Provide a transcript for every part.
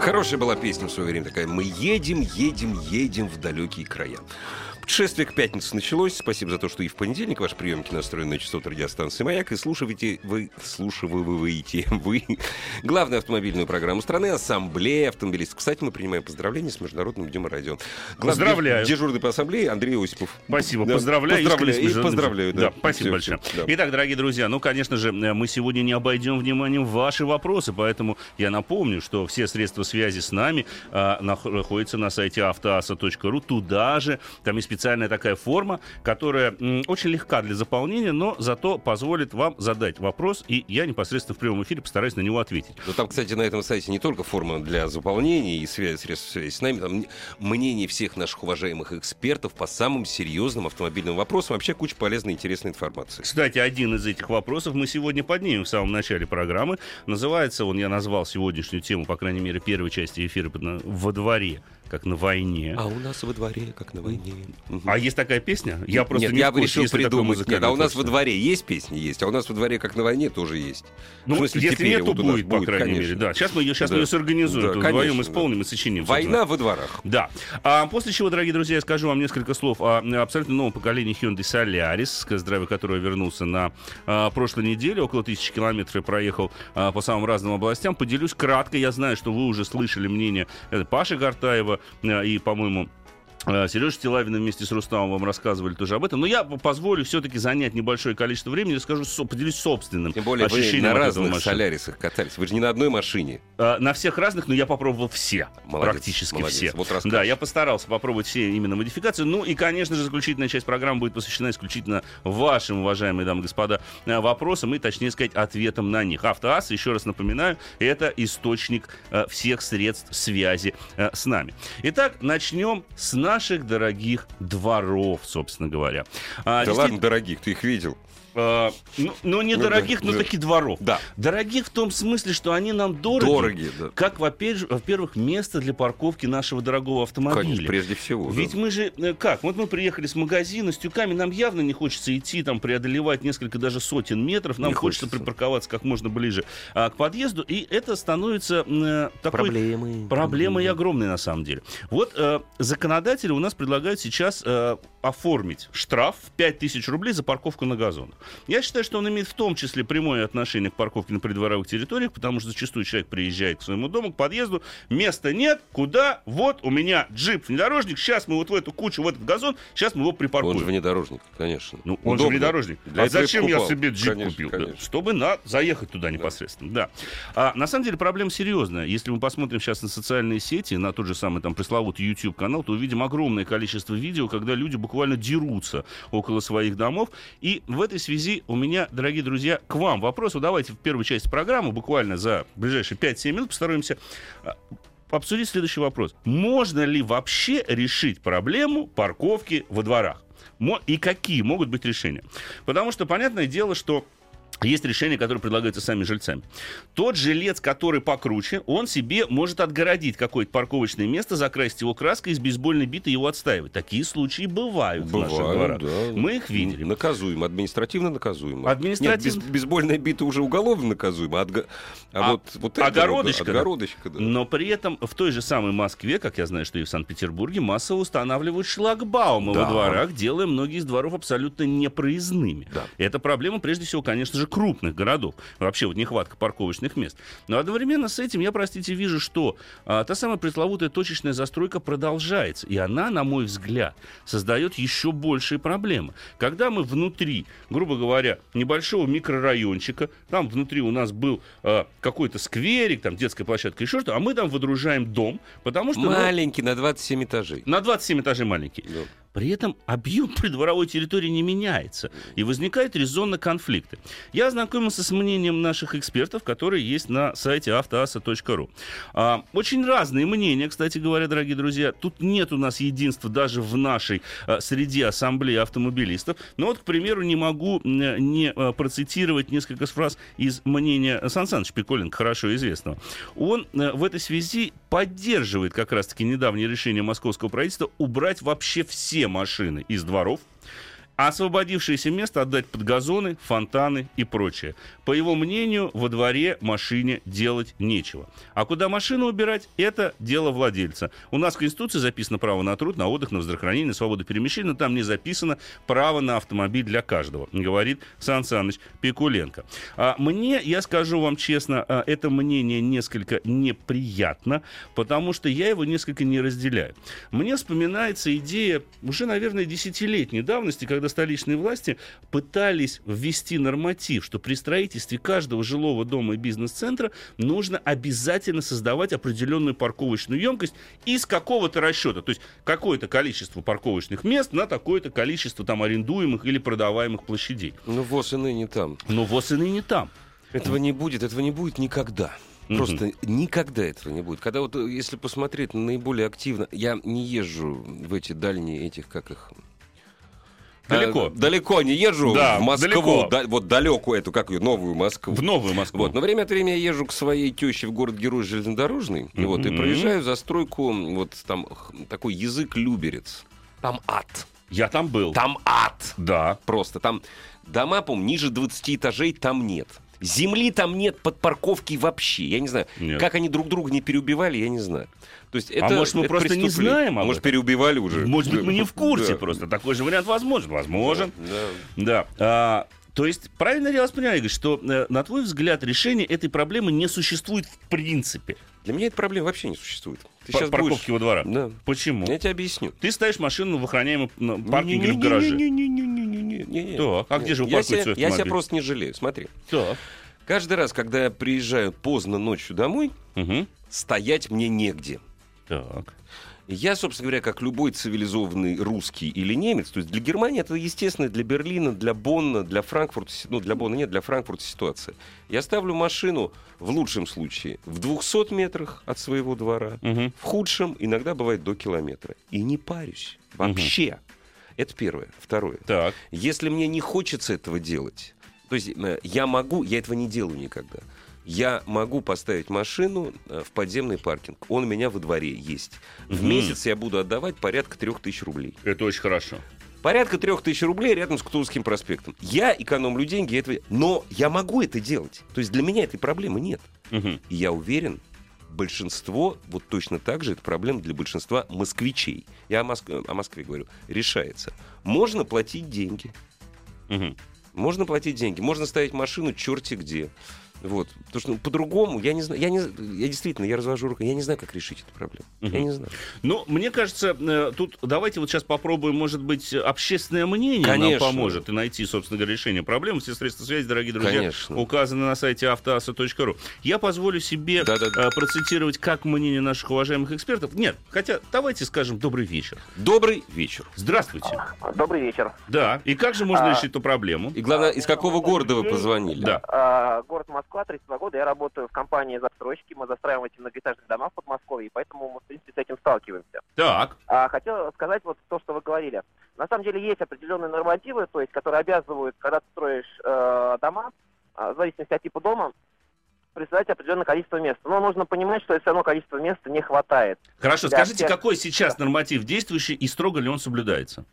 Хорошая была песня в свое время такая. Мы едем, едем, едем в далекие края. Путешествие к пятнице началось. Спасибо за то, что и в понедельник ваши приемки настроены на частоту радиостанции «Маяк». И слушаете вы, слушиваете вы главную автомобильную программу страны «Ассамблея автомобилистов». Кстати, мы принимаем поздравления с Международным днем радио. Главный Поздравляю. Дежурный по ассамблее Андрей Осипов. Спасибо, Да, поздравляю. поздравляю, и поздравляю, да. Да, спасибо Всё, большое. всё, да. Итак, дорогие друзья, ну, конечно же, мы сегодня не обойдем вниманием ваши вопросы, поэтому я напомню, что все средства связи с нами а, нах- находятся на сайте автоаса.ру. Туда же, там есть специальная такая форма, которая очень легка для заполнения, но зато позволит вам задать вопрос, и я непосредственно в прямом эфире постараюсь на него ответить. Но там, кстати, на этом сайте не только форма для заполнения и связи, средств связи с нами, там мнение всех наших уважаемых экспертов по самым серьезным автомобильным вопросам. Вообще куча полезной и интересной информации. Кстати, один из этих вопросов мы сегодня поднимем в самом начале программы. Называется он, я назвал сегодняшнюю тему, по крайней мере, первой части эфира «Во дворе, как на войне». А у нас во дворе, как на войне. А есть такая песня? Я просто Нет, не я решил придумать. Нет, а у нас во дворе есть песни, есть, а у нас во дворе, как на войне, тоже есть. Ну, В смысле, если нет, то вот будет, по крайней конечно. мере. Да. Сейчас мы ее, сейчас Да. мы ее сорганизуем, Да, конечно, вдвоем да. исполним и сочиним. Война во дворах. Да. А после чего, дорогие друзья, я скажу вам несколько слов о абсолютно новом поколении Hyundai Solaris, с тест-драйва которого вернулся на а, прошлой неделе. Около тысячи километров проехал а, по самым разным областям. Поделюсь кратко. Я знаю, что вы уже слышали мнение э, Паши Гартаева и, по-моему, Сережа Стилавин вместе с Рустамом вам рассказывали тоже об этом. Но я позволю все-таки занять небольшое количество времени и скажу, поделюсь собственным Тем более вы ощущением на от этого разных машины. солярисах катались. Вы же не на одной машине. А, На всех разных, но я попробовал все. Молодец, практически молодец. все. Вот расскажешь. да, я постарался попробовать все именно модификации. Ну и, конечно же, заключительная часть программы будет посвящена исключительно вашим, уважаемые дамы и господа, э, вопросам и, точнее сказать, ответам на них. Автоаз, еще раз напоминаю, это источник э, всех средств связи э, с нами. Итак, начнем с наших дорогих дворов, собственно говоря. А, Да действительно, ладно, дорогих, ты их видел. Э, ну, ну, не Ну да, дорогих, но да. таки дворов. Да. Дорогих в том смысле, что они нам дороги. Дороги, да. Как, во-пер- во-первых, место для парковки нашего дорогого автомобиля. Конечно, прежде всего. да. Ведь мы же, э, как, вот мы приехали с магазина, с тюками, нам явно не хочется идти, там, преодолевать несколько даже сотен метров, нам Не хочется, хочется. припарковаться как можно ближе а, к подъезду, и это становится э, такой... Проблемы. Проблемой огромной на самом деле. Вот э, законодатели у нас предлагают сейчас э, оформить штраф в 5000 рублей за парковку на газонах. Я считаю, что он имеет в том числе прямое отношение к парковке на придворовых территориях, потому что зачастую человек приезжает к своему дому, к подъезду, места нет, куда? Вот у меня джип внедорожник, сейчас мы вот в эту кучу, в этот газон, сейчас мы его припаркуем. Он же внедорожник, конечно. Ну, он же Удобно. внедорожник. Для а зачем я себе джип Конечно, купил? Да, конечно. Чтобы на, заехать туда непосредственно. Да. А, на самом деле проблема серьезная. Если мы посмотрим сейчас на социальные сети, на тот же самый там пресловутый YouTube канал, то увидим огромное количество видео, когда люди буквально дерутся около своих домов. И в этой связи у меня, дорогие друзья, к вам вопрос. Давайте в первой части программы, буквально за ближайшие 5-7 минут, постараемся а, обсудить следующий вопрос. Можно ли вообще решить проблему парковки во дворах? И какие могут быть решения? Потому что понятное дело, что есть решения, которые предлагаются сами жильцами. Тот жилец, который покруче, он себе может отгородить какое-то парковочное место, закрасить его краской, из бейсбольной биты его отстаивать. Такие случаи бывают, в наших дворах. да. Мы их видели. Наказуемо, административно наказуемо. Административно- Нет, без- бейсбольная бита уже уголовно наказуемо. а отга- А, А- вот, вот это огородочка, да. Огородочка, да. Но при этом в той же самой Москве, как я знаю, что и в Санкт-Петербурге, массово устанавливают шлагбаумы Да. во дворах, делая многие из дворов абсолютно непроездными. Да. Это проблема, прежде всего, конечно же, крупных городов. Вообще вот нехватка парковочных мест. Но одновременно с этим я, простите, вижу, что а, та самая пресловутая точечная застройка продолжается. И она, на мой взгляд, создает еще большие проблемы. Когда мы внутри, грубо говоря, небольшого микрорайончика, там внутри у нас был а, какой-то скверик, там детская площадка, еще что, а мы там выдружаем дом, потому что... ну, Маленький, на 27 этажей. на 27 этажей маленький. Да. При этом объем придворовой территории не меняется. И возникают резонно конфликты. Я ознакомился с мнением наших экспертов, которые есть на сайте автоаса.ру. А, очень разные мнения, кстати говоря, дорогие друзья. Тут нет у нас единства даже в нашей а, среде ассамблеи автомобилистов. Но вот, к примеру, не могу не а, процитировать несколько фраз из мнения Сан Саныч Пиколенко, хорошо известного. Он а, в этой связи поддерживает как раз-таки недавнее решение московского правительства убрать вообще все машины из дворов, а освободившееся место отдать под газоны, фонтаны и прочее. По его мнению, во дворе машине делать нечего. А куда машину убирать, это дело владельца. У нас в Конституции записано право на труд, на отдых, на воздухохранение, на свободу перемещения, но там не записано право на автомобиль для каждого, говорит Сан Саныч Пикуленко. А мне, я скажу вам честно, а, это мнение несколько неприятно, потому что я его несколько не разделяю. Мне вспоминается идея уже, наверное, десятилетней давности, когда когда столичные власти пытались ввести норматив, что при строительстве каждого жилого дома и бизнес-центра нужно обязательно создавать определенную парковочную емкость из какого-то расчета. То есть какое-то количество парковочных мест на такое-то количество там арендуемых или продаваемых площадей. Ну, ВОЗ и ныне там. Но ВОЗ и ныне там. Этого не будет, этого не будет никогда. Просто mm никогда этого не будет. Когда вот, э, если посмотреть наиболее активно, я не езжу в эти дальние этих, как их, Далеко. А, далеко не езжу да, в Москву, да, вот далекую эту, как ее, новую Москву. В новую Москву. Вот, но время от времени я езжу к своей теще в город-герой железнодорожный, mm-hmm. вот, и проезжаю застройку, вот там такой язык люберец. Там ад. Я там был. Там ад. Да. Просто там дома, по ниже 20 этажей там нет. Земли там нет под парковки вообще. Я не знаю, нет. как они друг друга не переубивали, я не знаю. То есть это, а может, мы это просто не знаем об Может, переубивали уже. Может быть, мы не в курсе просто. Такой же вариант возможен. Возможен. Да. А, то есть, правильно я вас понимаю, Игорь, что, э, на твой взгляд, решение этой проблемы не существует в принципе? Для меня эта проблема вообще не существует. Ты сейчас парковки будешь... во двора? Да. Почему? Я тебе объясню. Ты ставишь машину в охраняемом паркинге или в гараже. Так, а где же вы паркуете Я себя просто не жалею. Смотри. Так. Каждый раз, когда я приезжаю поздно ночью домой, стоять мне негде. Так. Я, собственно говоря, как любой цивилизованный русский или немец, то есть для Германии это естественно, для Берлина, для Бонна, для Франкфурта, ну для Бонна нет, для Франкфурта ситуация. Я ставлю машину в лучшем случае в 200 метрах от своего двора, угу. в худшем иногда бывает до километра. И не парюсь вообще. Угу. Это первое. Второе. Так. Если мне не хочется этого делать, то есть э, я могу, я этого не делаю никогда я могу поставить машину э, в подземный паркинг. Он у меня во дворе есть. В mm месяц я буду отдавать порядка трех тысяч рублей. Это очень хорошо. Порядка трех тысяч рублей рядом с Кутузовским проспектом. Я экономлю деньги, этого... но я могу это делать. То есть для меня этой проблемы нет. Угу. И я уверен, большинство, вот точно так же, это проблема для большинства москвичей. Я о, Моск... о Москве говорю. Решается. Можно платить деньги. Угу. Можно платить деньги. Можно ставить машину черти где. Вот. Потому что ну, по-другому, я не знаю, я, не, я действительно, я развожу руку, я не знаю, как решить эту проблему. Угу. Я не знаю. Ну, мне кажется, э, тут давайте вот сейчас попробуем, может быть, общественное мнение Конечно. нам поможет и найти, собственно говоря, решение проблемы. Все средства связи, дорогие друзья, Конечно. указаны на сайте автоаса.ру. Я позволю себе да -да -да. процитировать как мнение наших уважаемых экспертов. Нет, хотя давайте скажем добрый вечер. Добрый вечер. Здравствуйте. Добрый вечер. Да. И как же можно а... решить эту проблему? И главное, из какого города вы позвонили? Да. А, город Москва. Москва, 32 года. Я работаю в компании застройщики. Мы застраиваем эти многоэтажные дома в Подмосковье, и поэтому мы, в принципе, с этим сталкиваемся. Так. А, хотел сказать вот то, что вы говорили. На самом деле есть определенные нормативы, то есть, которые обязывают, когда ты строишь э, дома, э, в зависимости от типа дома, представлять определенное количество мест. Но нужно понимать, что все равно количества места не хватает. Хорошо, скажите, всех... какой сейчас норматив действующий и строго ли он соблюдается?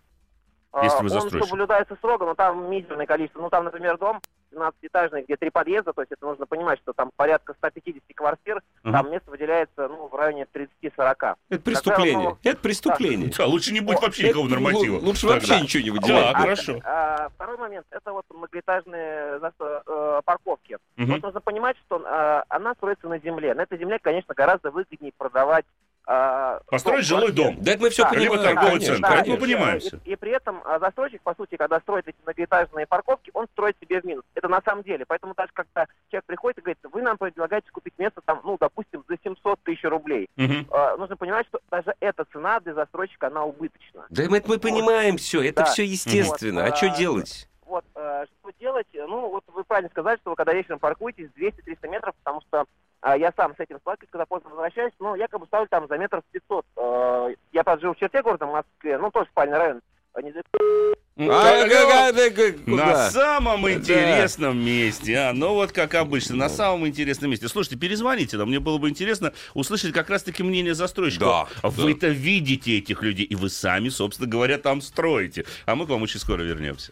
Если вы застройщик. Он соблюдается строго, но там мизерное количество. Ну, там, например, дом 12-этажный, где три подъезда, то есть это нужно понимать, что там порядка 150 квартир, uh-huh. там место выделяется ну, в районе 30-40. Это преступление. Тогда, ну, это преступление. Да. да, лучше не будет вообще никакого норматива. Лучше вообще ничего не выделять. Да, хорошо. А, а, второй момент, это вот многоэтажные э, парковки. Uh-huh. Вот нужно понимать, что э, она строится на земле. На этой земле, конечно, гораздо выгоднее продавать а, Построить дом, жилой дом. Да это мы все Да, Либо понимаем. торговый конечно, центр. Это мы понимаем все. И, и при этом а, застройщик, по сути, когда строит эти многоэтажные парковки, он строит себе в минус. Это на самом деле. Поэтому даже когда человек приходит и говорит, вы нам предлагаете купить место там, ну, допустим, за 700 тысяч рублей. Мгм. А, нужно понимать, что даже эта цена для застройщика, она убыточна. Да мы, мы понимаем все, это Да. все естественно. Вот, А что а, делать? Вот, э, что делать? Ну, вот вы правильно сказали, что вы когда вечером паркуетесь 200-300 метров, потому что я сам с этим сталкиваюсь, когда поздно возвращаюсь, ну, якобы ставлю там за метров 500. Э, я, живу в черте города, в Москве, ну, тоже спальный район. А, На самом Да. интересном месте, а, ну вот как обычно, на самом интересном месте. Слушайте, перезвоните нам, мне было бы интересно услышать как раз-таки мнение застройщика. Да, Вы-то видите этих людей, и вы сами, собственно говоря, там строите. А мы к вам очень скоро вернемся.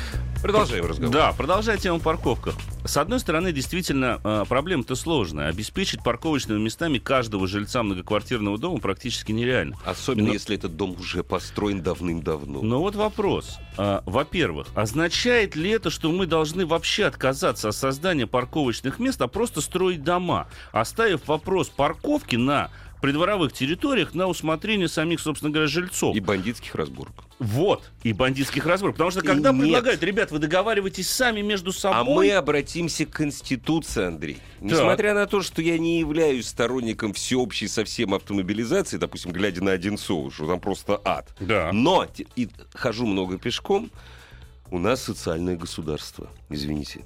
Продолжаем разговор. Да, продолжая тему парковках. С одной стороны, действительно, э, проблема-то сложная. Обеспечить парковочными местами каждого жильца многоквартирного дома практически нереально. Особенно Но- если этот дом уже построен давным-давно. Но вот вопрос. А, Во-первых, означает ли это, что мы должны вообще отказаться от создания парковочных мест, а просто строить дома, оставив вопрос парковки на придворовых территориях на усмотрение самих, собственно говоря, жильцов. И бандитских разборок. Вот. И бандитских разборок. Потому что И когда нет. предлагают, ребят, вы договариваетесь сами между собой... А мы обратимся к Конституции, Андрей. Несмотря на то, что я не являюсь сторонником всеобщей совсем автомобилизации, допустим, глядя на Одинцову, что там просто ад. Да. Но и хожу много пешком, у нас социальное государство, извините.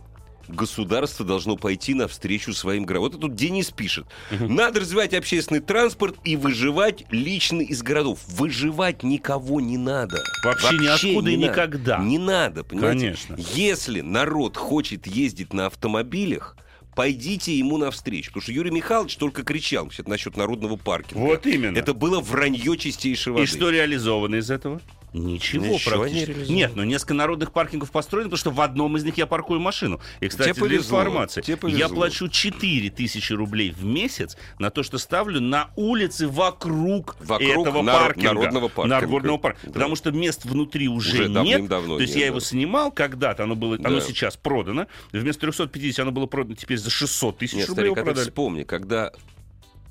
Государство должно пойти навстречу своим городам. Вот тут Денис пишет. Надо развивать общественный транспорт и выживать лично из городов. Выживать никого не надо. Вообще ниоткуда и не надо. никогда. Не надо, понимаете? Конечно. Если народ хочет ездить на автомобилях, пойдите ему навстречу. Потому что Юрий Михайлович только кричал вообще насчет народного паркинга. Вот именно. Это было вранье чистейшей воды. И что реализовано из этого? Ничего, Ничего не практически. реализовано. Нет, но несколько народных паркингов построено, потому что в одном из них я паркую машину. И, кстати, Тебе для информации, тебе повезло. я плачу 4 тысячи рублей в месяц на то, что ставлю на улице вокруг, Вокруг этого нар- паркинга. народного паркинга. Народного паркинга. Да. Потому что мест внутри уже, Уже нет. давным-давно То есть нет, я да. его снимал когда-то, оно, было, оно Да. сейчас продано. Вместо 350 оно было продано теперь за 600 тысяч Нет, рублей старик, а ты продали. вспомни, когда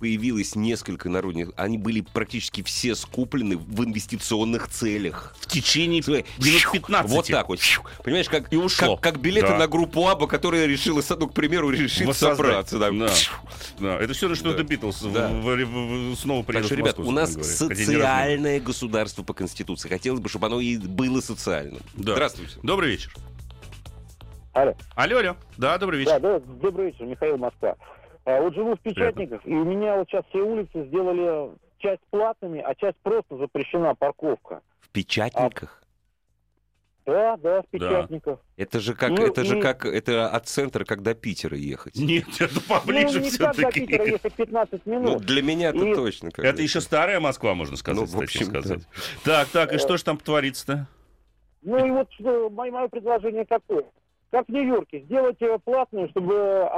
появилось несколько народных, они были практически все скуплены в инвестиционных целях. В течение минут 15. Вот так вот. Понимаешь, как, И ушло. как, как билеты Да. на группу Аба, которая решила, ну, к примеру, Воссоздать. собраться. да. Да. Да, это все равно, что Да. это Битлз в- Да. в- в- в- снова Так приедут что, ребят, Москву, у нас социальное государство по Конституции. Хотелось бы, чтобы оно и было социальным. Да. Здравствуйте. Добрый вечер. Алло. Алло, алло. Да, добрый вечер. Да, да, добрый вечер, Михаил Москва. А, вот живу в Печатниках, и у меня вот сейчас все улицы сделали часть платными, а часть просто запрещена парковка. В печатниках. Да, да, в Печатниках. Это же как, Ну, это же и- как, это от центра, как до Питера ехать. Нет, это Ну, поближе не как до Питера все-таки. ехать 15 Ну, минут. для меня-то И- точно. как Это еще старая Москва, можно сказать, Ну, в общем, сказать. Так, так, и что же там творится-то? Ну и вот что, мое, мое предложение какое? Как в Нью-Йорке, сделать ее платную, чтобы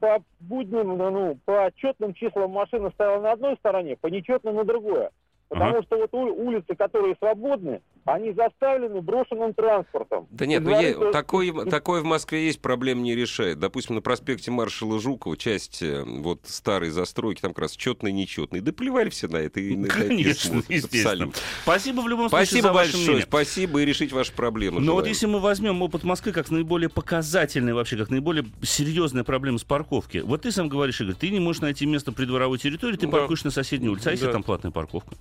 по будним, ну, по четным числам машина стояла на одной стороне, по нечетным на другое. Потому что вот улицы, которые свободны, они заставлены брошенным транспортом. Да нет, ну то- такое, такое в Москве есть, проблем не решает. Допустим, на проспекте маршала Жукова, часть э, вот старой застройки, там как раз четный, нечетный. Да плевали все на это. и на это Конечно, смотрят естественно. абсолютно. Спасибо в любом случае Спасибо за ваше большое, мнение. спасибо, и решить ваши проблемы. Но вот желаем. если мы возьмем опыт Москвы как наиболее показательный вообще, как наиболее серьезная проблема с парковки. Вот ты сам говоришь, Игорь, ты не можешь найти место при дворовой территории, ты Да. паркуешь на соседней улице. А если Да. там платная парковка?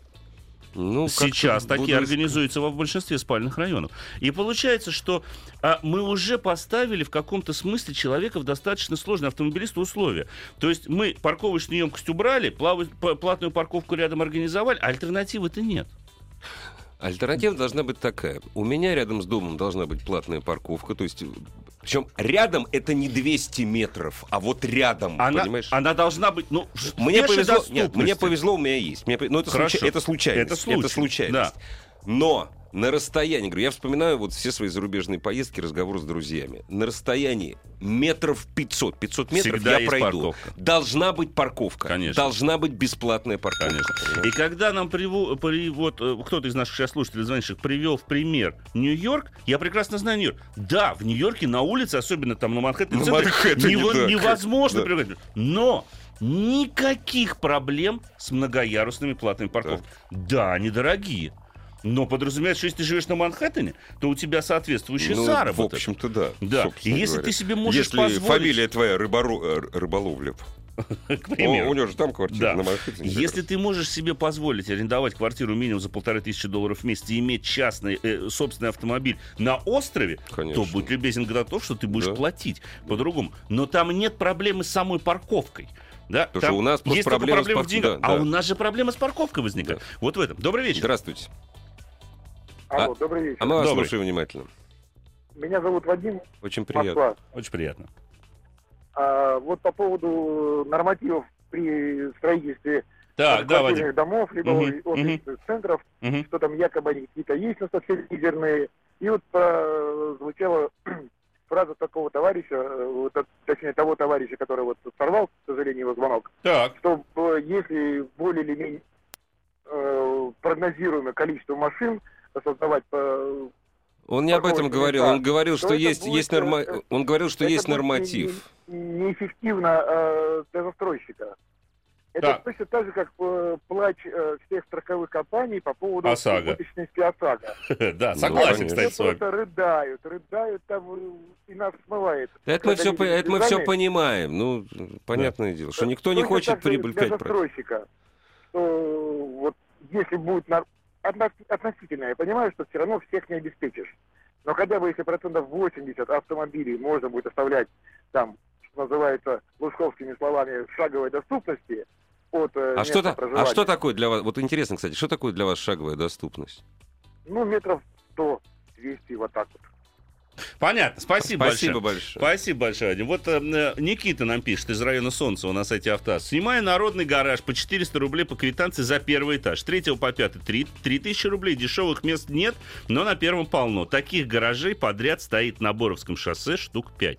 Ну, Сейчас буду такие искать. организуются в большинстве спальных районов. И получается, что а, мы уже поставили в каком-то смысле человека в достаточно сложные автомобилисту условия. То есть мы парковочную емкость убрали, плаву- п- платную парковку рядом организовали, а альтернативы-то нет. Альтернатива должна быть такая. У меня рядом с домом должна быть платная парковка. То есть, причем рядом это не 200 метров, а вот рядом, Она, понимаешь? она должна быть, ну, Мне повезло, нет, мне повезло, у меня есть. Мне, ну, это, случай- это случайность. Это случай, случайность. Но на расстоянии, говорю, я вспоминаю вот все свои зарубежные поездки, разговоры с друзьями. На расстоянии метров 500, 500 метров Всегда я пройду. парковка. Должна быть парковка. Конечно. Должна быть бесплатная парковка. Конечно. понимаете? И когда нам приво- при- вот э, кто-то из наших сейчас слушателей, звонивших, привел в пример Нью-Йорк, я прекрасно знаю Нью-Йорк. Да, в Нью-Йорке на улице, особенно там на Манхэттене, На Манхэттене, нево- да, невозможно да. привыкнуть. Но никаких проблем с многоярусными платными парковками. Да, они дорогие. Но подразумевается, что если ты живешь на Манхэттене, то у тебя соответствующий Ну, заработок. В общем-то, да. Да. И если говоря. ты себе можешь Если позволить- фамилия твоя рыборо- э, Рыболовлев. к О, примеру. у него же там квартира Да. на Манхэттене. Если ты можешь себе позволить арендовать квартиру минимум за полторы тысячи долларов в месяц и иметь частный э, собственный автомобиль на острове, Конечно. то будь любезен готов, что ты будешь Да. платить по-другому. Но там нет проблемы с самой парковкой. Да? Потому Там что у нас есть только проблема с проблема в парк- деньгах, да, а да. у нас же проблема с парковкой возникает. Вот в этом. Добрый вечер. Здравствуйте. Алло, А- добрый вечер. А мы вас Добрый. слушаем внимательно. Меня зовут Вадим, Очень приятно. Москва. Очень приятно. А, вот по поводу нормативов при строительстве Так, да, Вадим. домов, либо Мгм, офисных центров, Мгм. что там якобы они какие-то есть, но совсем мизерные. И вот э, звучала фраза такого товарища, э, вот, от- точнее того товарища, который вот сорвал, к сожалению, его звонок, Так. что э, если более или менее э, прогнозируемое количество машин создавать э, Он не об этом говорил. места. Он говорил, что это есть, будет, есть норма... э, Он говорил, что есть норматив. не- не- неэффективно э, для застройщика. Это Так. точно так же, как э, плач э, всех страховых компаний по поводу ОСАГО. ОСАГО. Да, Ну, согласен, кстати, с вами. рыдают, рыдают, там э, и нас смывает. Это мы, все, это мы все понимаем. Ну, понятное дело, что никто не хочет прибыль для 5%. застройщика. что вот если будет отно- относительно, я понимаю, что все равно всех не обеспечишь. Но хотя бы если процентов 80 автомобилей можно будет оставлять там, что называется, лужковскими словами, в шаговой доступности от э, А что, а проживания, что такое для вас? Вот интересно, кстати, что такое для вас шаговая доступность? Ну, метров 100, 200, вот так вот. Понятно, спасибо, Спасибо большое. большое. Спасибо большое, Вадим. Вот э, э, Никита нам пишет из района Солнца, у нас эти авто. Снимаю народный гараж по 400 рублей по квитанции за первый этаж. С третьего по пятый 3, 3000 рублей. Дешевых мест нет, но на первом полно. Таких гаражей подряд стоит на Боровском шоссе штук 5.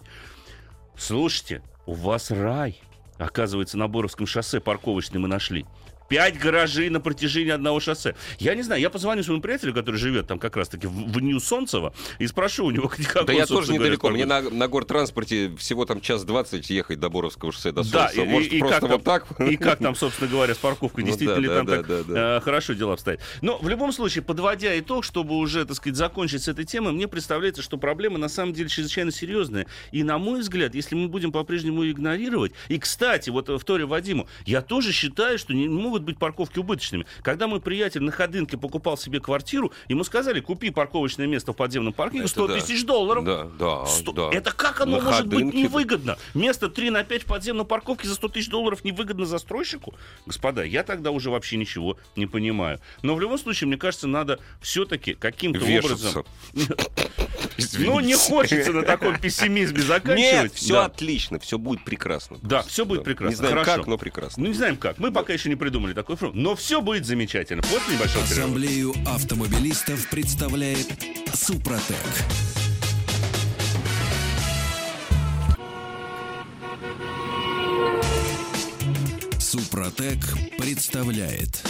Слушайте, у вас рай. Оказывается, на Боровском шоссе парковочный мы нашли. Пять гаражей на протяжении одного шоссе. Я не знаю, я позвоню своему приятелю, который живет там как раз-таки в, в Нью-Солнцево, и спрошу у него, как Да он, я тоже говоря, недалеко. Мне паркуется. на, на гортранспорте всего там час двадцать ехать до Боровского шоссе до Да, Солнца. и- Может, и просто как вот так? И как там, собственно говоря, с парковкой, Ну действительно да, ли да, там да, так да, да. э, хорошо дела обстоят. Но в любом случае, подводя итог, чтобы уже, так сказать, закончить с этой темой, мне представляется, что проблема на самом деле чрезвычайно серьезная. И, на мой взгляд, если мы будем по-прежнему игнорировать... И, кстати, вот э, в Торе Вадиму, я тоже считаю, что не могут быть парковки убыточными. Когда мой приятель на Ходынке покупал себе квартиру, ему сказали, купи парковочное место в подземном паркинге, Это 100 да. тысяч долларов. Да, да, Сто- да. Это как оно На может быть Ходынке, да. невыгодно? Место 3 на 5 в подземной парковке за 100 тысяч долларов невыгодно застройщику? Господа, я тогда уже вообще ничего не понимаю. Но в любом случае, мне кажется, надо все-таки каким-то образом... Ну, не хочется на таком пессимизме заканчивать. Нет, все Да. отлично, все будет прекрасно. Да, все будет прекрасно. Не знаем Хорошо. как, но прекрасно. Ну, не знаем как. Мы пока еще не придумали такой фронт. Но все будет замечательно. После небольшого перерыва. Ассамблею автомобилистов представляет Супротек. Супротек представляет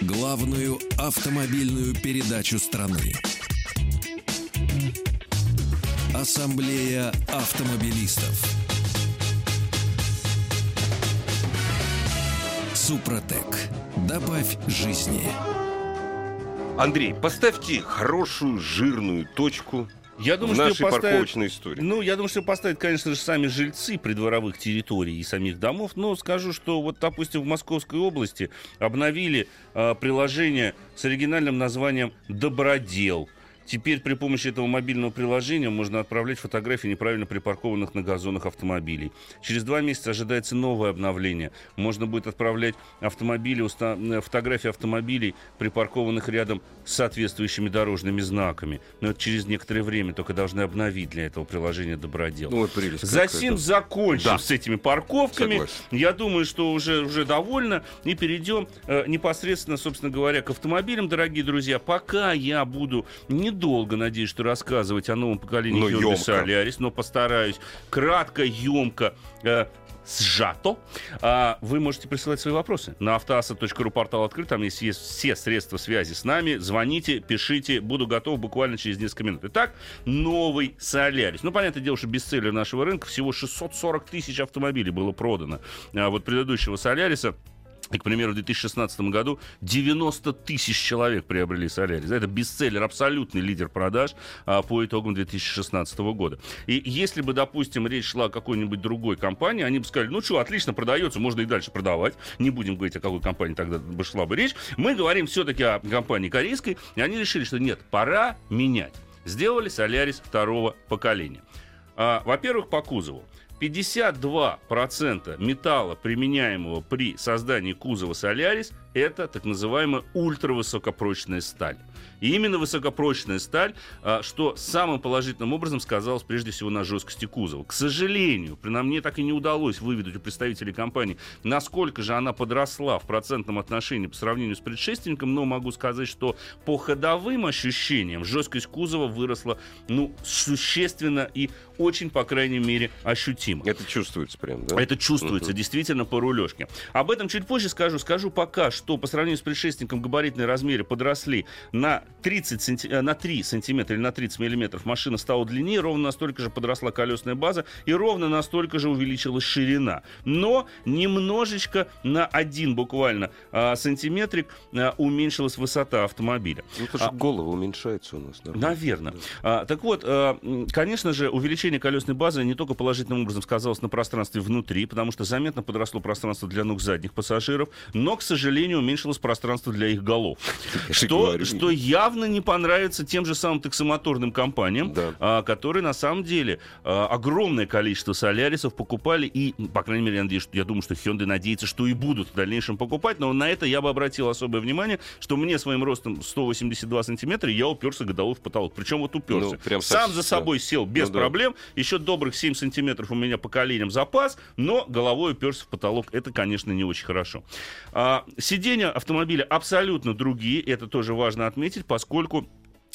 главную автомобильную передачу страны. Ассамблея автомобилистов. Супротек. Добавь жизни. Андрей, поставьте хорошую жирную точку Я думаю, в что нашей поставят- парковочной истории. Ну, я думаю, что поставят, конечно же, сами жильцы придворовых территорий и самих домов. Но скажу, что вот, допустим, в Московской области обновили а, приложение с оригинальным названием «Добродел». Теперь при помощи этого мобильного приложения можно отправлять фотографии неправильно припаркованных на газонах автомобилей. Через два месяца ожидается новое обновление. Можно будет отправлять автомобили, э, фотографии автомобилей, припаркованных рядом с соответствующими дорожными знаками. Но это через некоторое время только должны обновить для этого приложения добродел. Ну, вот прелесть Затем какая-то. закончим Да. с этими парковками. Согласен. Я думаю, что уже, уже довольно. И перейдем э, непосредственно, собственно говоря, к автомобилям, дорогие друзья. Пока я буду недолго, надеюсь, что рассказывать о новом поколении Но Hyundai ёмко. Solaris, но постараюсь кратко, емко, э, сжато. А, вы можете присылать свои вопросы на автоаса.ру портал открыт. Там есть, есть все средства связи с нами. Звоните, пишите. Буду готов буквально через несколько минут. Итак, новый Солярис. Ну, понятное дело, что бестселлер нашего рынка. Всего 640 тысяч автомобилей было продано. А вот предыдущего Соляриса и, к примеру, в 2016 году 90 тысяч человек приобрели Солярис. Это бестселлер, абсолютный лидер продаж а, по итогам 2016 года. И если бы, допустим, речь шла о какой-нибудь другой компании, они бы сказали, ну что, отлично продается, можно и дальше продавать. Не будем говорить, о какой компании тогда бы шла бы речь. Мы говорим все-таки о компании корейской, и они решили, что нет, пора менять. Сделали Солярис второго поколения. А, во-первых, по кузову. 52% металла, применяемого при создании кузова Солярис, это так называемая ультравысокопрочная сталь. И именно высокопрочная сталь, а, что самым положительным образом сказалось прежде всего на жесткости кузова. К сожалению, при нам мне так и не удалось выведать у представителей компании, насколько же она подросла в процентном отношении по сравнению с предшественником, но могу сказать, что по ходовым ощущениям жесткость кузова выросла ну, существенно и очень, по крайней мере, ощутимо. Это чувствуется прям, да? Это чувствуется действительно по рулежке. Об этом чуть позже скажу. Скажу пока, что по сравнению с предшественником габаритные размеры подросли на, 30 санти- э, на 3 сантиметра или на 30 миллиметров. Машина стала длиннее, ровно настолько же подросла колесная база и ровно настолько же увеличилась ширина. Но немножечко на один буквально а, сантиметрик а, уменьшилась высота автомобиля. Ну, потому что голова уменьшается у нас. нормально. Наверное. А, так вот, а, конечно же, увеличение колесной базы не только положительным образом сказалось на пространстве внутри, потому что заметно подросло пространство для ног задних пассажиров, но, к сожалению, уменьшилось пространство для их голов. Что, что явно не понравится тем же самым таксомоторным компаниям, Да. а, которые на самом деле а, огромное количество солярисов покупали и, ну, по крайней мере, я, надеюсь, я думаю, что Hyundai надеется, что и будут в дальнейшем покупать, но на это я бы обратил особое внимание, что мне своим ростом 182 сантиметра я уперся годовой в потолок. Причем вот уперся. Ну, прям Сам совсем, за собой да. сел без Ну да. проблем. Еще добрых 7 сантиметров у меня по коленям запас, но головой уперся в потолок. Это, конечно, не очень хорошо. А, сиденья автомобиля абсолютно другие. Это тоже важно отметить, поскольку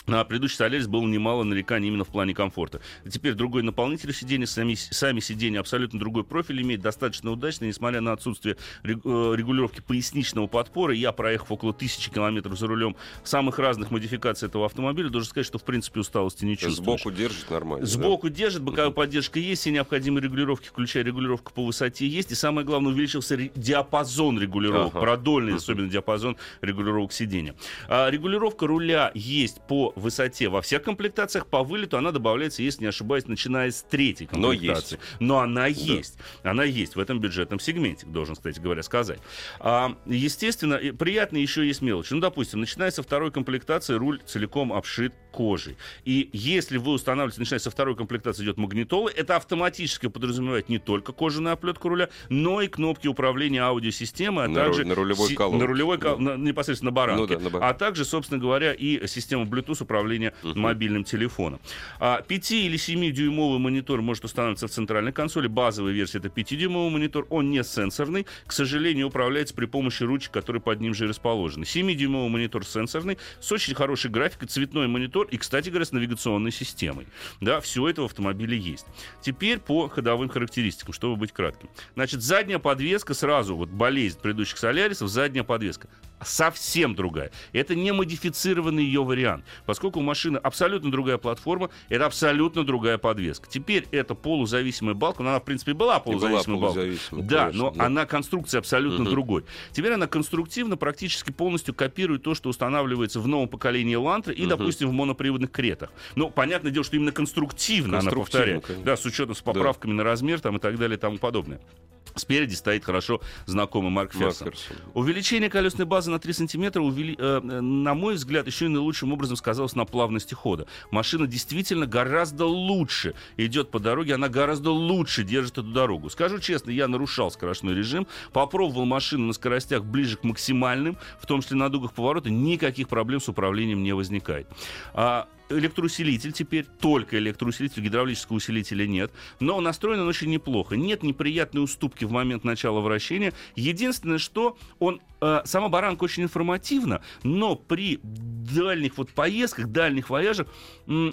на предыдущий Солярис было немало нареканий именно в плане комфорта. Теперь другой наполнитель сиденья, сами, сами сиденья абсолютно другой профиль имеет, достаточно удачно, несмотря на отсутствие э, регулировки поясничного подпора. Я, проехав около тысячи километров за рулем самых разных модификаций этого автомобиля, должен сказать, что в принципе усталости не чувствуешь. Сбоку держит нормально. да? Сбоку держит, боковая поддержка есть, все необходимые регулировки, включая регулировку по высоте, есть. И самое главное, увеличился диапазон регулировок, Ага. продольный, особенно диапазон регулировок сидения. А, регулировка руля есть по высоте во всех комплектациях, по вылету она добавляется, если не ошибаюсь, начиная с третьей Но комплектации. Но она есть. Она есть в этом бюджетном сегменте, должен, кстати говоря, сказать. А, естественно, и приятно еще есть мелочи. Ну, допустим, начиная со второй комплектации руль целиком обшит кожей. И если вы устанавливаете, начиная со второй комплектации идет магнитола, это автоматически подразумевает не только кожаную оплетку руля, но и кнопки управления аудиосистемой, а На также на рулевой си- колонке. на рулевой Да. на- непосредственно на баранке, Ну да, на баранке. а также, собственно говоря, и система Bluetooth управления мобильным телефоном. А 5 или 7-дюймовый монитор может устанавливаться в центральной консоли. Базовая версия это 5-дюймовый монитор, он не сенсорный, к сожалению, управляется при помощи ручек, которые под ним же расположены. 7-дюймовый монитор сенсорный, с очень хорошей графикой, цветной монитор и, кстати говоря, с навигационной системой. Да, все это в автомобиле есть. Теперь по ходовым характеристикам, чтобы быть кратким. Значит, задняя подвеска сразу, вот болезнь предыдущих Солярисов, задняя подвеска совсем другая. Это не модифицированный ее вариант, поскольку у машины абсолютно другая платформа, это абсолютно другая подвеска. Теперь это полузависимая балка, но она, в принципе, была балкой. полузависимой, Да, конечно, но да. она конструкция абсолютно Мгм. другой. Теперь она конструктивно практически полностью копирует то, что устанавливается в новом поколении Лантра и, Мгм. допустим, в моноприводных кретах. Но понятное дело, что именно конструктивно, она Конструктивно, повторяет. конечно. Да, с учетом с поправками на размер там, и так далее и тому подобное. Спереди стоит хорошо знакомый Марк Марк Ферсон. Увеличение колесной базы на 3 сантиметра, увели, э, на мой взгляд, еще и наилучшим образом сказалась на плавности хода. Машина действительно гораздо лучше идет по дороге, она гораздо лучше держит эту дорогу. Скажу честно, я нарушал скоростной режим, попробовал машину на скоростях ближе к максимальным, в том числе на дугах поворота, никаких проблем с управлением не возникает. А, электроусилитель теперь, только электроусилитель, гидравлического усилителя нет, но настроен он очень неплохо. Нет неприятной уступки в момент начала вращения. Единственное, что он э, сама баранка очень информативна, но при дальних вот поездках, дальних вояжах,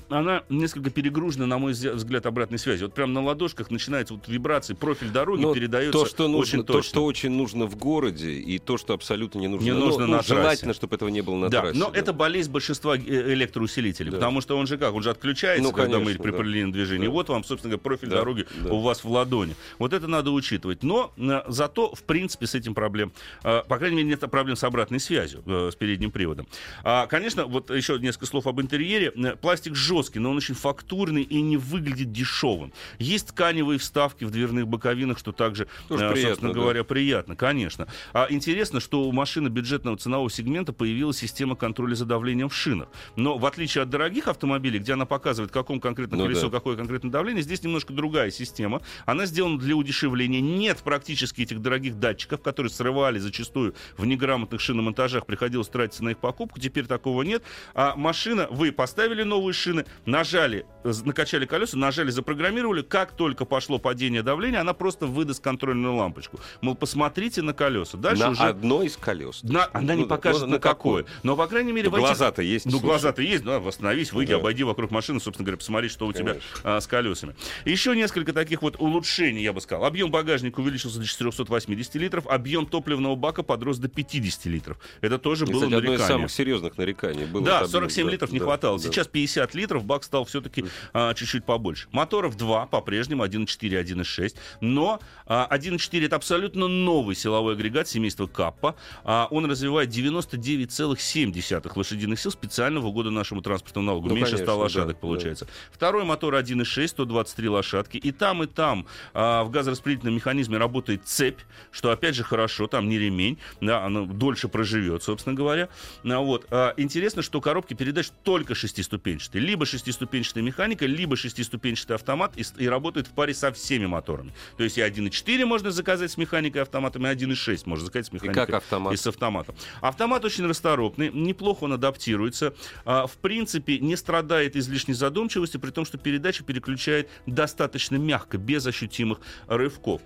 она несколько перегружена, на мой взгляд, обратной связи. Вот прям на ладошках начинается вот вибрации, профиль дороги Но передается то, что нужно, очень то, точно. что очень нужно в городе, и то, что абсолютно не нужно, Не ну, нужно ну, на трассе. желательно, чтобы этого не было на да, трассе. но да. это болезнь большинства э, электроусилителей, Да. потому что он же как, он же отключается, Ну, когда мы конечно, при да. параллельном движении. Да. Вот вам, собственно говоря, профиль Да, дороги да. у вас в ладони. Вот это надо учитывать. Но э, зато, в принципе, с этим проблем, по крайней мере, нет проблем с обратной связью, э, с передним приводом. А, конечно, вот еще несколько слов об интерьере. Э, Пластик жесткий, но он очень фактурный и не выглядит дешевым. Есть тканевые вставки в дверных боковинах, что также, Тоже э, приятно, собственно да. говоря, приятно, конечно. А интересно, что у машины бюджетного ценового сегмента появилась система контроля за давлением в шинах. Но в отличие от дорогих автомобилей, где она показывает, в каком конкретно Ну колесо, да. какое конкретное давление, здесь немножко другая система. Она сделана для удешевления. Нет практически этих дорогих датчиков, которые срывали зачастую в неграмотных шиномонтажах, приходилось тратиться на их покупку. Теперь такого нет. А машина, вы поставили новые шины, нажали, э, накачали колеса, нажали, запрограммировали. Как только пошло падение давления, она просто выдаст контрольную лампочку. Мол, посмотрите на колеса. Дальше на уже... одно из колес. На- она не Ну да, покажет ну, на какое. Но, по крайней мере, Ну, этих- глаза-то есть. ну, глаза-то есть, да, восстановись, выйди, Да. обойди вокруг машины, собственно говоря, посмотри, что у тебя а, с колесами. Еще несколько таких вот улучшений, я бы сказал. Объем багажника увеличился до 480 литров, объем топливного бака подрос до 50 литров. Это тоже было Кстати, одно из нарекание. самых серьезных нареканий было. Да, это объем, 47 да, литров не да, хватало. да. Сейчас 50 литров, бак стал все-таки а, чуть-чуть побольше. Моторов 2 по-прежнему, 1.4, 1.6. Но а, 1.4 это абсолютно новый силовой агрегат семейства Каппа. А, он развивает 99,7 лошадиных сил специально в угоду нашему транспортному налогу. Ну, Меньше 100 конечно, лошадок да, получается. Второй мотор 1.6, 123 лошадки. И там, и там а, в газораспределительном механизме работает цепь, что опять же хорошо, там не ремень, да, оно дольше проживет, собственно говоря. А, вот. А, интересно, что коробки передач только шестиступенчатые. Либо шестиступенчатая механика, либо шестиступенчатый автомат и, и работает в паре со всеми моторами. То есть и 1.4 можно заказать с механикой и автоматом, и 1.6 можно заказать с И механикой как автомат? и с автоматом. Автомат очень расторопный, неплохо он адаптируется. А, в принципе, не страдает излишней задумчивости, при том, что передача переключает достаточно мягко, без ощутимых рывков.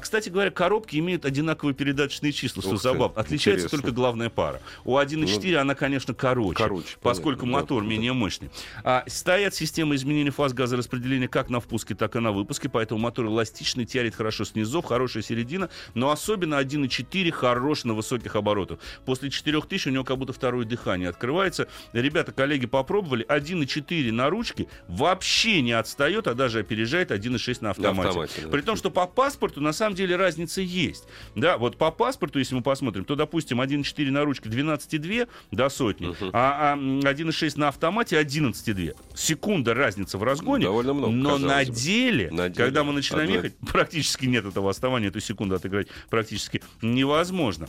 Кстати говоря, коробки имеют одинаковые передаточные числа, что забавно. Отличается интересно. только главная пара. У 1.4 она, конечно, короче, Короче, поскольку понятно, да, мотор да. менее мощный. А, стоят системы изменения фаз газораспределения как на впуске, так и на выпуске, поэтому мотор эластичный, тянет хорошо снизу, хорошая середина, но особенно 1.4 хорош на высоких оборотах. После 4000 у него как будто второе дыхание открывается. Ребята, коллеги, попробовали. 1.4 на ручке вообще не отстает, а даже опережает 1.6 на автомате. автомате, да. При том, что по паспорту на самом деле разница есть. Да, вот по паспорту, если мы посмотрим, то, допустим, 1.4 на ручке 12,2 до сотни, а, а, м, 1.6 на автомате 11,2. Секунда разница в разгоне. Довольно много, Но на деле, На деле. когда мы начинаем Одно- ехать, практически нет этого отставания, эту секунду отыграть практически невозможно.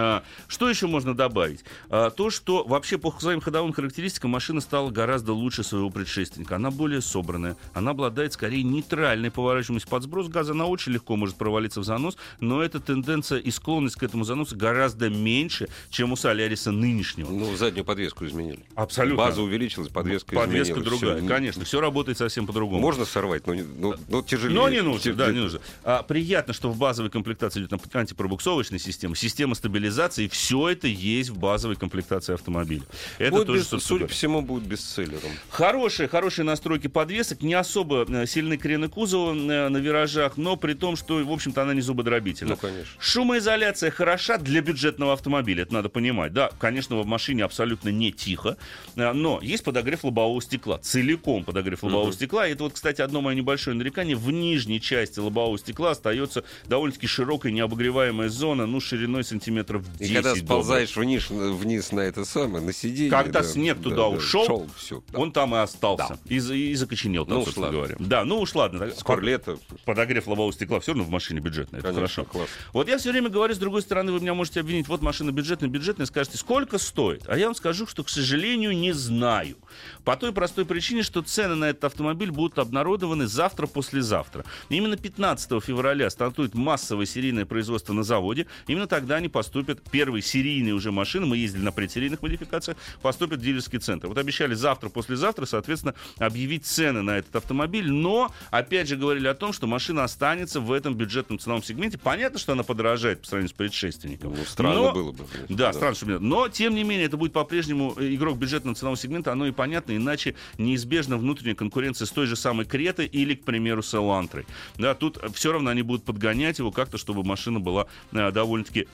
А, что еще можно добавить? А, то, что вообще по своим ходовым характеристикам машина стала гораздо лучше своего предшественника. Она более собранная, она обладает скорее нейтральной поворачиваемостью под сброс газа. Она очень легко может провалиться в занос, но эта тенденция и склонность к этому заносу гораздо меньше, чем у Соляриса нынешнего. Ну, заднюю подвеску изменили. Абсолютно. База увеличилась, подвеска Подвеска изменилась. другая, Всё. конечно. Все работает совсем по-другому. Можно сорвать, но, не- но, но тяжелее. Но не нужно, Те- да, не нужно. А, приятно, что в базовой комплектации идет антипробуксовочная система, система стабилизации, все это есть в базовой комплектации автомобиля. Это Будет тоже, без- судя по всему, будет бестселлером. Хорошие, хорошие настройки подвесок, не особо э, сильны крены кузова э, на виражах, но при том, что, в общем-то, она не зубодробительна. Ну, конечно. Шумоизоляция хороша для бюджетного автомобиля, это надо понимать. Да, конечно, в машине абсолютно не тихо, э, но есть подогрев лобового стекла, целиком подогрев лобового стекла. И это вот, кстати, одно мое небольшое нарекание. В нижней части лобового стекла остается довольно-таки широкая необогреваемая зона, ну, шириной сантиметров километров 10 И когда сползаешь вниз, вниз на это самое, на сиденье... Когда да, снег да, туда да, ушел, шел, всё, да. Он там и остался. И, за- и закоченел, там, Ну собственно ладно. говоря. Да, ну уж ладно. Скоро лето, Подогрев лобового стекла все равно в машине бюджетная. Это конечно, хорошо. класс. Вот я все время говорю, с другой стороны, вы меня можете обвинить, вот машина бюджетная, бюджетная, скажете, сколько стоит? А я вам скажу, что, к сожалению, не знаю. По той простой причине, что цены на этот автомобиль будут обнародованы завтра-послезавтра. Именно 15 февраля стартует массовое серийное производство на заводе. Именно тогда они поступят, первые серийные уже машины, мы ездили на предсерийных модификациях, поступят в дилерский центр. Вот обещали завтра-послезавтра, соответственно, объявить цены на этот автомобиль, но, опять же, говорили о том, что машина останется в этом бюджетном ценовом сегменте. Понятно, что она подорожает по сравнению с предшественником. Ну, странно Но- было бы. конечно, Да, странно, что Но, тем не менее, это будет по-прежнему э, игрок бюджетного ценового сегмента, оно и понятно, иначе неизбежна внутренняя конкуренция с той же самой Кретой или, к примеру, с Элантрой. Да, тут все равно они будут подгонять его как-то, чтобы машина была э, довольно-таки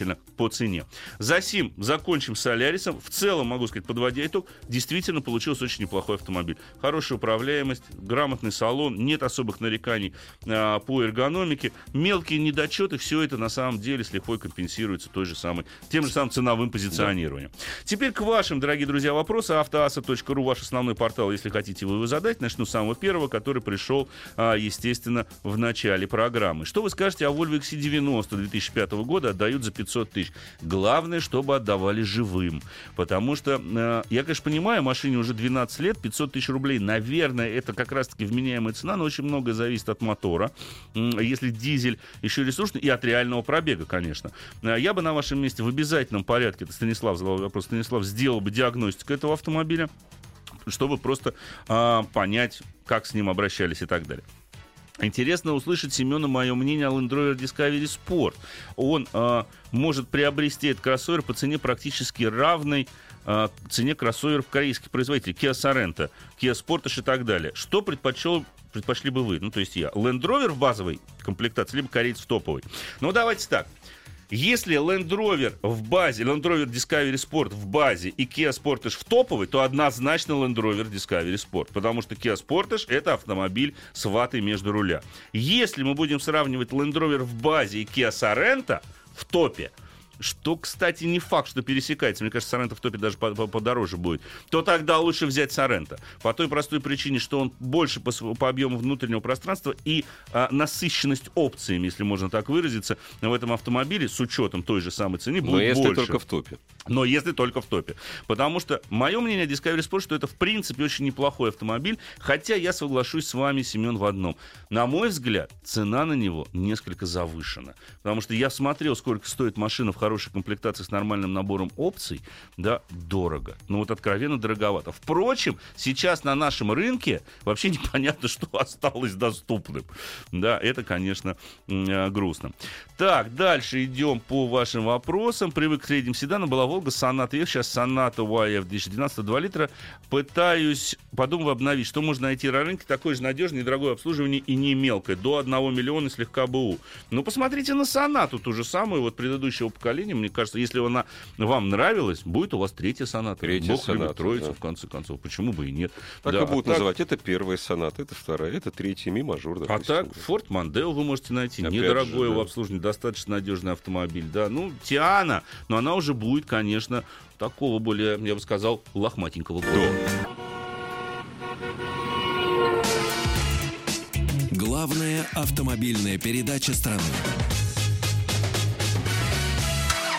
привлекательна по цене. За сим закончим с Солярисом. В целом, могу сказать, подводя итог, действительно получился очень неплохой автомобиль. Хорошая управляемость, грамотный салон, нет особых нареканий э, по эргономике. Мелкие недочеты, все это на самом деле с лихвой компенсируется той же самой, тем же самым ценовым позиционированием. Теперь к вашим, дорогие друзья, вопросы. Автоаса.ру ваш основной портал, если хотите вы его задать. Начну с самого первого, который пришел, а, естественно, в начале программы. Что вы скажете о Volvo XC90 2005 года отдают за 500 тысяч? Главное, чтобы отдавали живым. Потому что, э, я, конечно, понимаю, машине уже 12 лет, 500 тысяч рублей, наверное, это как раз-таки вменяемая цена, но очень многое зависит от мотора. Если дизель еще ресурсный, и от реального пробега, конечно. Э, Я бы на вашем месте в обязательном порядке, это Станислав задал вопрос, Станислав, сделал бы диагностику этого автомобиля, чтобы просто а, понять, как с ним обращались и так далее. Интересно услышать Семена мое мнение о Land Rover Discovery Sport. Он а, может приобрести этот кроссовер по цене практически равной а, цене кроссоверов корейских производителей Kia Sorento, Kia Sportage и так далее. Что предпочел предпочли бы вы? Ну, то есть я. Land Rover в базовой комплектации, либо кореец в топовой. Ну, давайте так. Если Land Rover в базе, Land Rover Discovery Sport в базе и Kia Sportage в топовой, то однозначно Land Rover Discovery Sport. Потому что Kia Sportage это автомобиль с ватой между руля. Если мы будем сравнивать Land Rover в базе и Kia Sorento в топе, что, кстати, не факт, что пересекается. Мне кажется, Соренто в топе даже по- по- подороже будет. То тогда лучше взять Соренто. По той простой причине, что он больше по, по объему внутреннего пространства и а, насыщенность опциями, если можно так выразиться, в этом автомобиле с учетом той же самой цены будет Но если больше. только в топе. Но если только в топе. Потому что мое мнение о Discovery Sport, что это в принципе очень неплохой автомобиль, хотя я соглашусь с вами, Семен, в одном. На мой взгляд, цена на него несколько завышена. Потому что я смотрел, сколько стоит машина в хорошей комплектации с нормальным набором опций, да, дорого. Ну вот откровенно дороговато. Впрочем, сейчас на нашем рынке вообще непонятно, что осталось доступным. Да, это, конечно, э, грустно. Так, дальше идем по вашим вопросам. Привык к средним седанам. Была Волга, Соната F, сейчас Соната YF 2012, 2 литра. Пытаюсь, подумав обновить, что можно найти на рынке, такое же надежное, недорогое обслуживание и не мелкое, до 1 миллиона слегка БУ. Ну, посмотрите на Сонату, ту же самую, вот предыдущего поколения. Мне кажется, если она вам нравилась, будет у вас третья Соната. Третья Бог любит Соната, троицу, да. в конце концов. Почему бы и нет? Так Да, и будут а так- называть. Это первая соната, это вторая, это третья, ми-мажор. а допустим, так, да. Ford Mondeo вы можете найти. Опять Недорогое же, в да. обслуживании, достаточно надежный автомобиль. Да, ну, Тиана, но она уже будет, конечно, такого более, я бы сказал, лохматенького года. Главная автомобильная передача страны.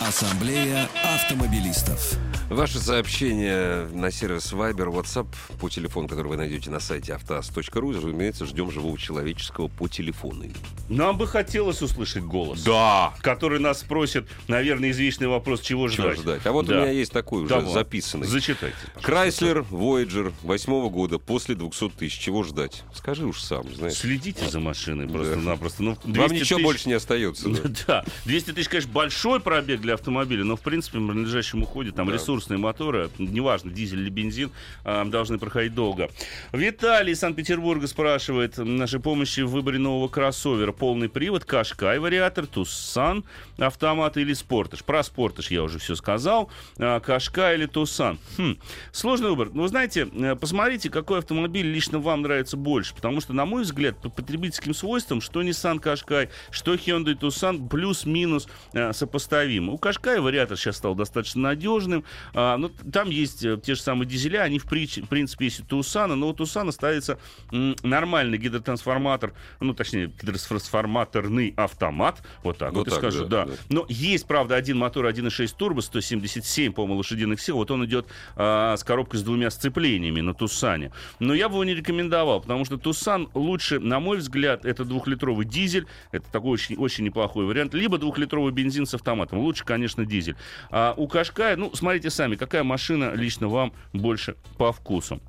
Ассамблея автомобилистов. Ваши сообщения на сервис Viber, WhatsApp по телефону, который вы найдете на сайте автоаз.ру. Разумеется, ждем живого человеческого по телефону. Нам бы хотелось услышать голос. Да! Который нас спросит, наверное, извечный вопрос, чего Чего ждать. ждать? А вот Да. у меня есть такой уже Давай. записанный. Зачитайте. пожалуйста. Крайслер Voyager восьмого года после 200 тысяч. Чего ждать? Скажи уж сам, знаешь. Следите за машиной просто-напросто. Ну, 200 Вам ничего тысяч- больше не остается. да? Да, 200 тысяч, конечно, большой пробег для автомобиля, но, в принципе, в надлежащем уходе там Да. ресурсные моторы, неважно, дизель или бензин, а, должны проходить долго. Виталий из Санкт-Петербурга спрашивает нашей помощи в выборе нового кроссовера. Полный привод, Кашкай вариатор, Тусан, автомат или Спортаж. Про Спортаж я уже все сказал. А, Кашкай или Тусан. Хм, сложный выбор. Но вы знаете, э, посмотрите, какой автомобиль лично вам нравится больше. Потому что, на мой взгляд, по потребительским свойствам, что Nissan Qashqai, что Hyundai Tucson плюс-минус э, сопоставимы. Кашкая вариатор сейчас стал достаточно надежным. А, ну, там есть э, те же самые дизеля, они в, прич- в принципе есть у Тусана, но у Тусана ставится нормальный гидротрансформатор, ну, точнее, гидротрансформаторный автомат, вот так вот, Вот и так, скажу, да, да. да. Но есть, правда, один мотор 1.6 турбо, 177, по-моему, лошадиных сил. Вот он идет а, с коробкой с двумя сцеплениями на Тусане. Но я бы его не рекомендовал, потому что Тусан лучше, на мой взгляд, это двухлитровый дизель. Это такой очень, очень неплохой вариант. Либо двухлитровый бензин с автоматом. Лучше, конечно, дизель. А у Кашкая, ну, смотрите сами, какая машина лично вам больше по вкусу.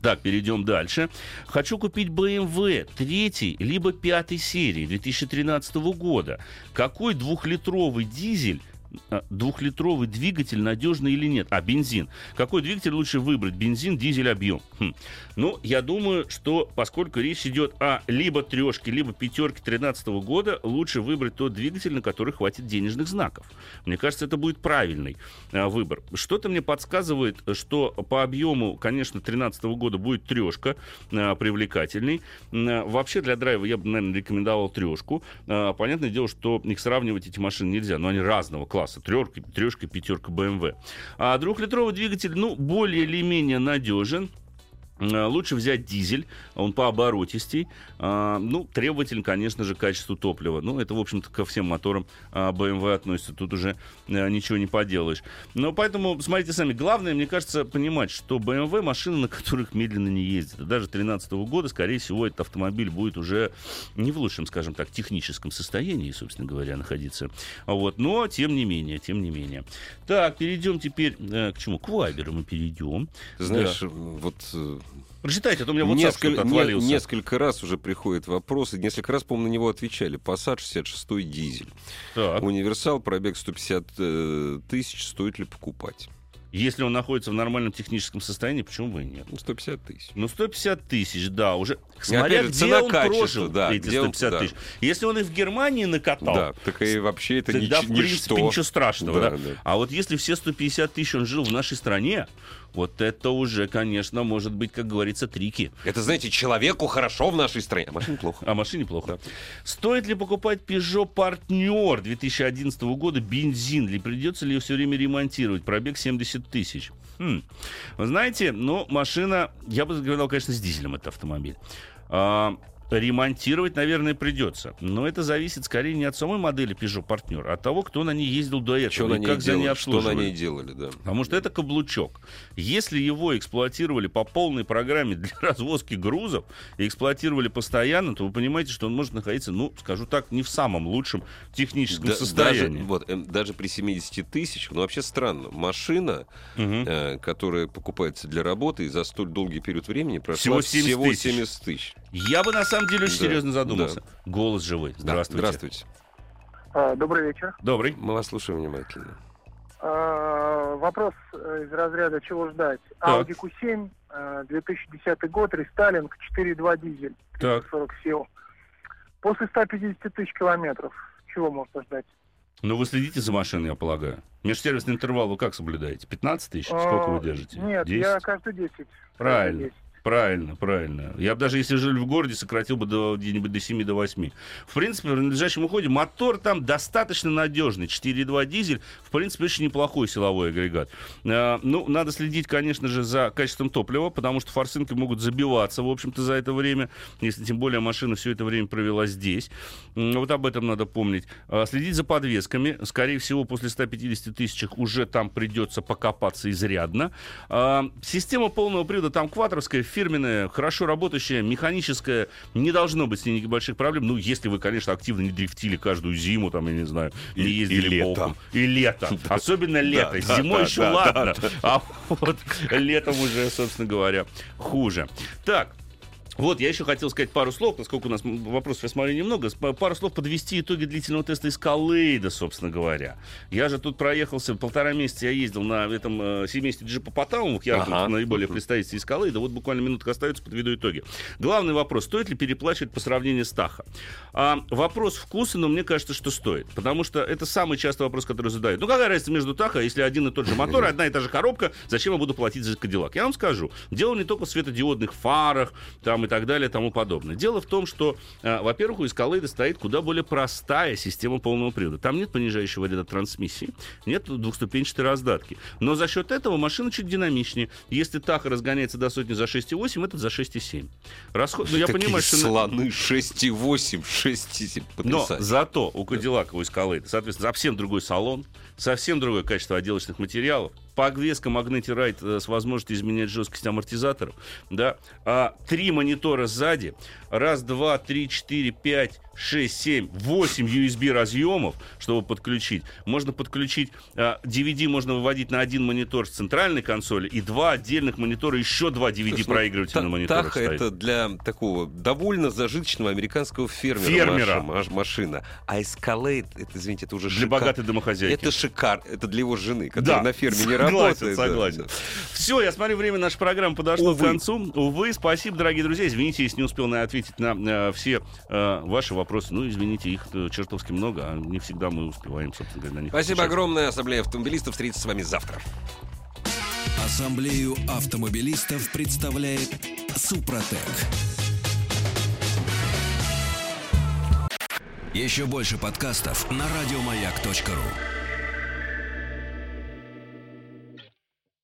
Так, перейдем дальше. Хочу купить BMW 3 либо 5 серии 2013 года. Какой двухлитровый дизель двухлитровый двигатель надежный или нет? А, бензин. Какой двигатель лучше выбрать? Бензин, дизель, объем? Хм. Ну, я думаю, что поскольку речь идет о либо трешке, либо пятерке 2013 года, лучше выбрать тот двигатель, на который хватит денежных знаков. Мне кажется, это будет правильный а, выбор. Что-то мне подсказывает, что по объему, конечно, 2013 года будет трешка а, привлекательный. А, вообще для драйва я бы, наверное, рекомендовал трешку. Понятное дело, что их сравнивать эти машины нельзя, но они разного класса. Трешка, трешка, пятерка BMW. А двухлитровый двигатель, ну, более или менее надежен. А, Лучше взять дизель, он пооборотистей. А, Ну, требователен, конечно же, к качеству топлива. Ну, это, в общем-то, ко всем моторам BMW относится. Тут уже ничего не поделаешь. Но поэтому, смотрите сами, главное, мне кажется, понимать, что BMW машины, на которых медленно не ездят. И Даже 2013 года, скорее всего, этот автомобиль будет уже не в лучшем, скажем так, техническом состоянии, собственно говоря, находиться. Вот. Но, тем не менее, тем не менее. Так, перейдем теперь э, к чему? К Вайберу мы перейдем. Знаешь, вот э, Прочитайте, а то у меня WhatsApp несколько, что-то не- отвалился. несколько раз уже приходят вопросы, несколько раз, по-моему, на него отвечали. Passat 66 дизель. Так. Универсал, пробег 150 э, тысяч, стоит ли покупать? Если он находится в нормальном техническом состоянии, почему бы и нет? Ну, 150 тысяч. Ну, 150 тысяч, да, уже. опять Смотря же, где цена он качество, прожил да, эти где он- 150 да. тысяч. Если он их в Германии накатал, Да, так и вообще это тогда, нич- в принципе, ничто. ничего страшного. Да, Да, да. А вот если все 150 тысяч он жил в нашей стране, вот это уже, конечно, может быть, как говорится, трики. Это, знаете, человеку хорошо в нашей стране, а машине плохо. А машине плохо. Стоит ли покупать Peugeot Partner 2011 года бензин? Или придется ли ее все время ремонтировать? Пробег 70 тысяч. Хм. Вы знаете, ну, машина, я бы сказал, конечно, с дизелем это автомобиль. А, ремонтировать, наверное, придется. Но это зависит скорее не от самой модели Peugeot Partner, а от того, кто на ней ездил до этого. Что и на ней как за ней делали? Что на обслуживали. ней делали, да. Потому что это каблучок. Если его эксплуатировали по полной программе для развозки грузов и эксплуатировали постоянно, то вы понимаете, что он может находиться, ну, скажу так, не в самом лучшем техническом Да- состоянии. Даже, вот, эм, даже при 70 тысяч, ну вообще странно, машина, Мгм. э, которая покупается для работы и за столь долгий период времени прошла Всего 70 всего тысяч. 70 тысяч. Я бы на самом деле очень Да, серьезно задумался. Голос живой. Да, Здравствуйте. Здравствуйте. А, Добрый вечер. Добрый. Мы вас слушаем внимательно. А, Вопрос из разряда «Чего ждать?» Audi Q7, э, 2010 год, рестайлинг, 4.2 дизель, Так. 40 сил. После 150 тысяч километров, чего можно ждать? Ну, вы следите за машиной, я полагаю. Межсервисный интервал вы как соблюдаете? 15 тысяч? Сколько вы А, держите? Нет, 10? я каждый 10. каждый Правильно. 10. Правильно, правильно. Я бы даже если жили в городе, сократил бы до, где-нибудь до 7 до 8. В принципе, в надлежащем уходе мотор там достаточно надежный. 4.2 дизель, в принципе, очень неплохой силовой агрегат. А, ну, надо следить, конечно же, за качеством топлива, потому что форсунки могут забиваться, в общем-то, за это время, если тем более машина все это время провела здесь. Вот об этом надо помнить. А, Следить за подвесками. Скорее всего, после 150 тысяч уже там придется покопаться изрядно. А, Система полного привода там квадровская, фирменная, хорошо работающая, механическая. Не должно быть с ней никаких проблем. Ну, если вы, конечно, активно не дрифтили каждую зиму, там, я не знаю, не И- и ездили летом. боком. И лето. Особенно лето. Зимой еще ладно. А вот летом уже, собственно говоря, хуже. Так, вот, я еще хотел сказать пару слов, поскольку у нас вопросов, я смотрю, немного. С- Пару слов подвести итоги длительного теста из Калейда, собственно говоря. Я же тут проехался, полтора месяца я ездил на этом э, семействе джипа Потамовых, я Ага. наиболее представитель из Калейда. Вот буквально минутка остается, подведу итоги. Главный вопрос, стоит ли переплачивать по сравнению с Таха? А, вопрос вкуса, но мне кажется, что стоит. Потому что это самый частый вопрос, который задают. Ну, какая разница между Таха, если один и тот же мотор, одна и та же коробка, зачем я буду платить за Кадиллак? Я вам скажу, дело не только в светодиодных фарах, там, там и так далее и тому подобное. Дело в том, что, э, во-первых, у Escalade стоит куда более простая система полного привода. Там нет понижающего ряда трансмиссии, нет двухступенчатой раздатки. Но за счет этого машина чуть динамичнее. Если Таха разгоняется до сотни за 6,8, этот за 6,7. Расход... Ну, я Такие понимаю, что... слоны 6,8, 6,7. но зато у Cadillac, у Escalade, соответственно, совсем другой салон, совсем другое качество отделочных материалов, подвеска Magneti Ride с возможностью изменять жесткость амортизаторов, да, а, три монитора сзади, раз, два, три, четыре, пять, шесть, семь, восемь USB разъемов, чтобы подключить. Можно подключить DVD, можно выводить на один монитор с центральной консоли и два отдельных монитора, еще два Слушай, ну, DVD-проигрывателя на мониторах Таха стоит. это для такого довольно зажиточного американского фермера, Фермера. маша- маш- машина. А Escalade, это, извините, это уже Для шикар- богатой домохозяйки. Это шикар, это для его жены, которая Да, на ферме не работает. согласен. да. Все, я смотрю, время нашей программы подошло Увы. к концу. Увы, спасибо, дорогие друзья. Извините, если не успел на ответить на э, все э, ваши вопросы. Ну, извините, их э, чертовски много, а не всегда мы успеваем, собственно говоря, на них Спасибо отвечать. огромное. Ассамблея автомобилистов встретится с вами завтра. Ассамблею автомобилистов представляет Супротек. Еще больше подкастов на радиомаяк.ру.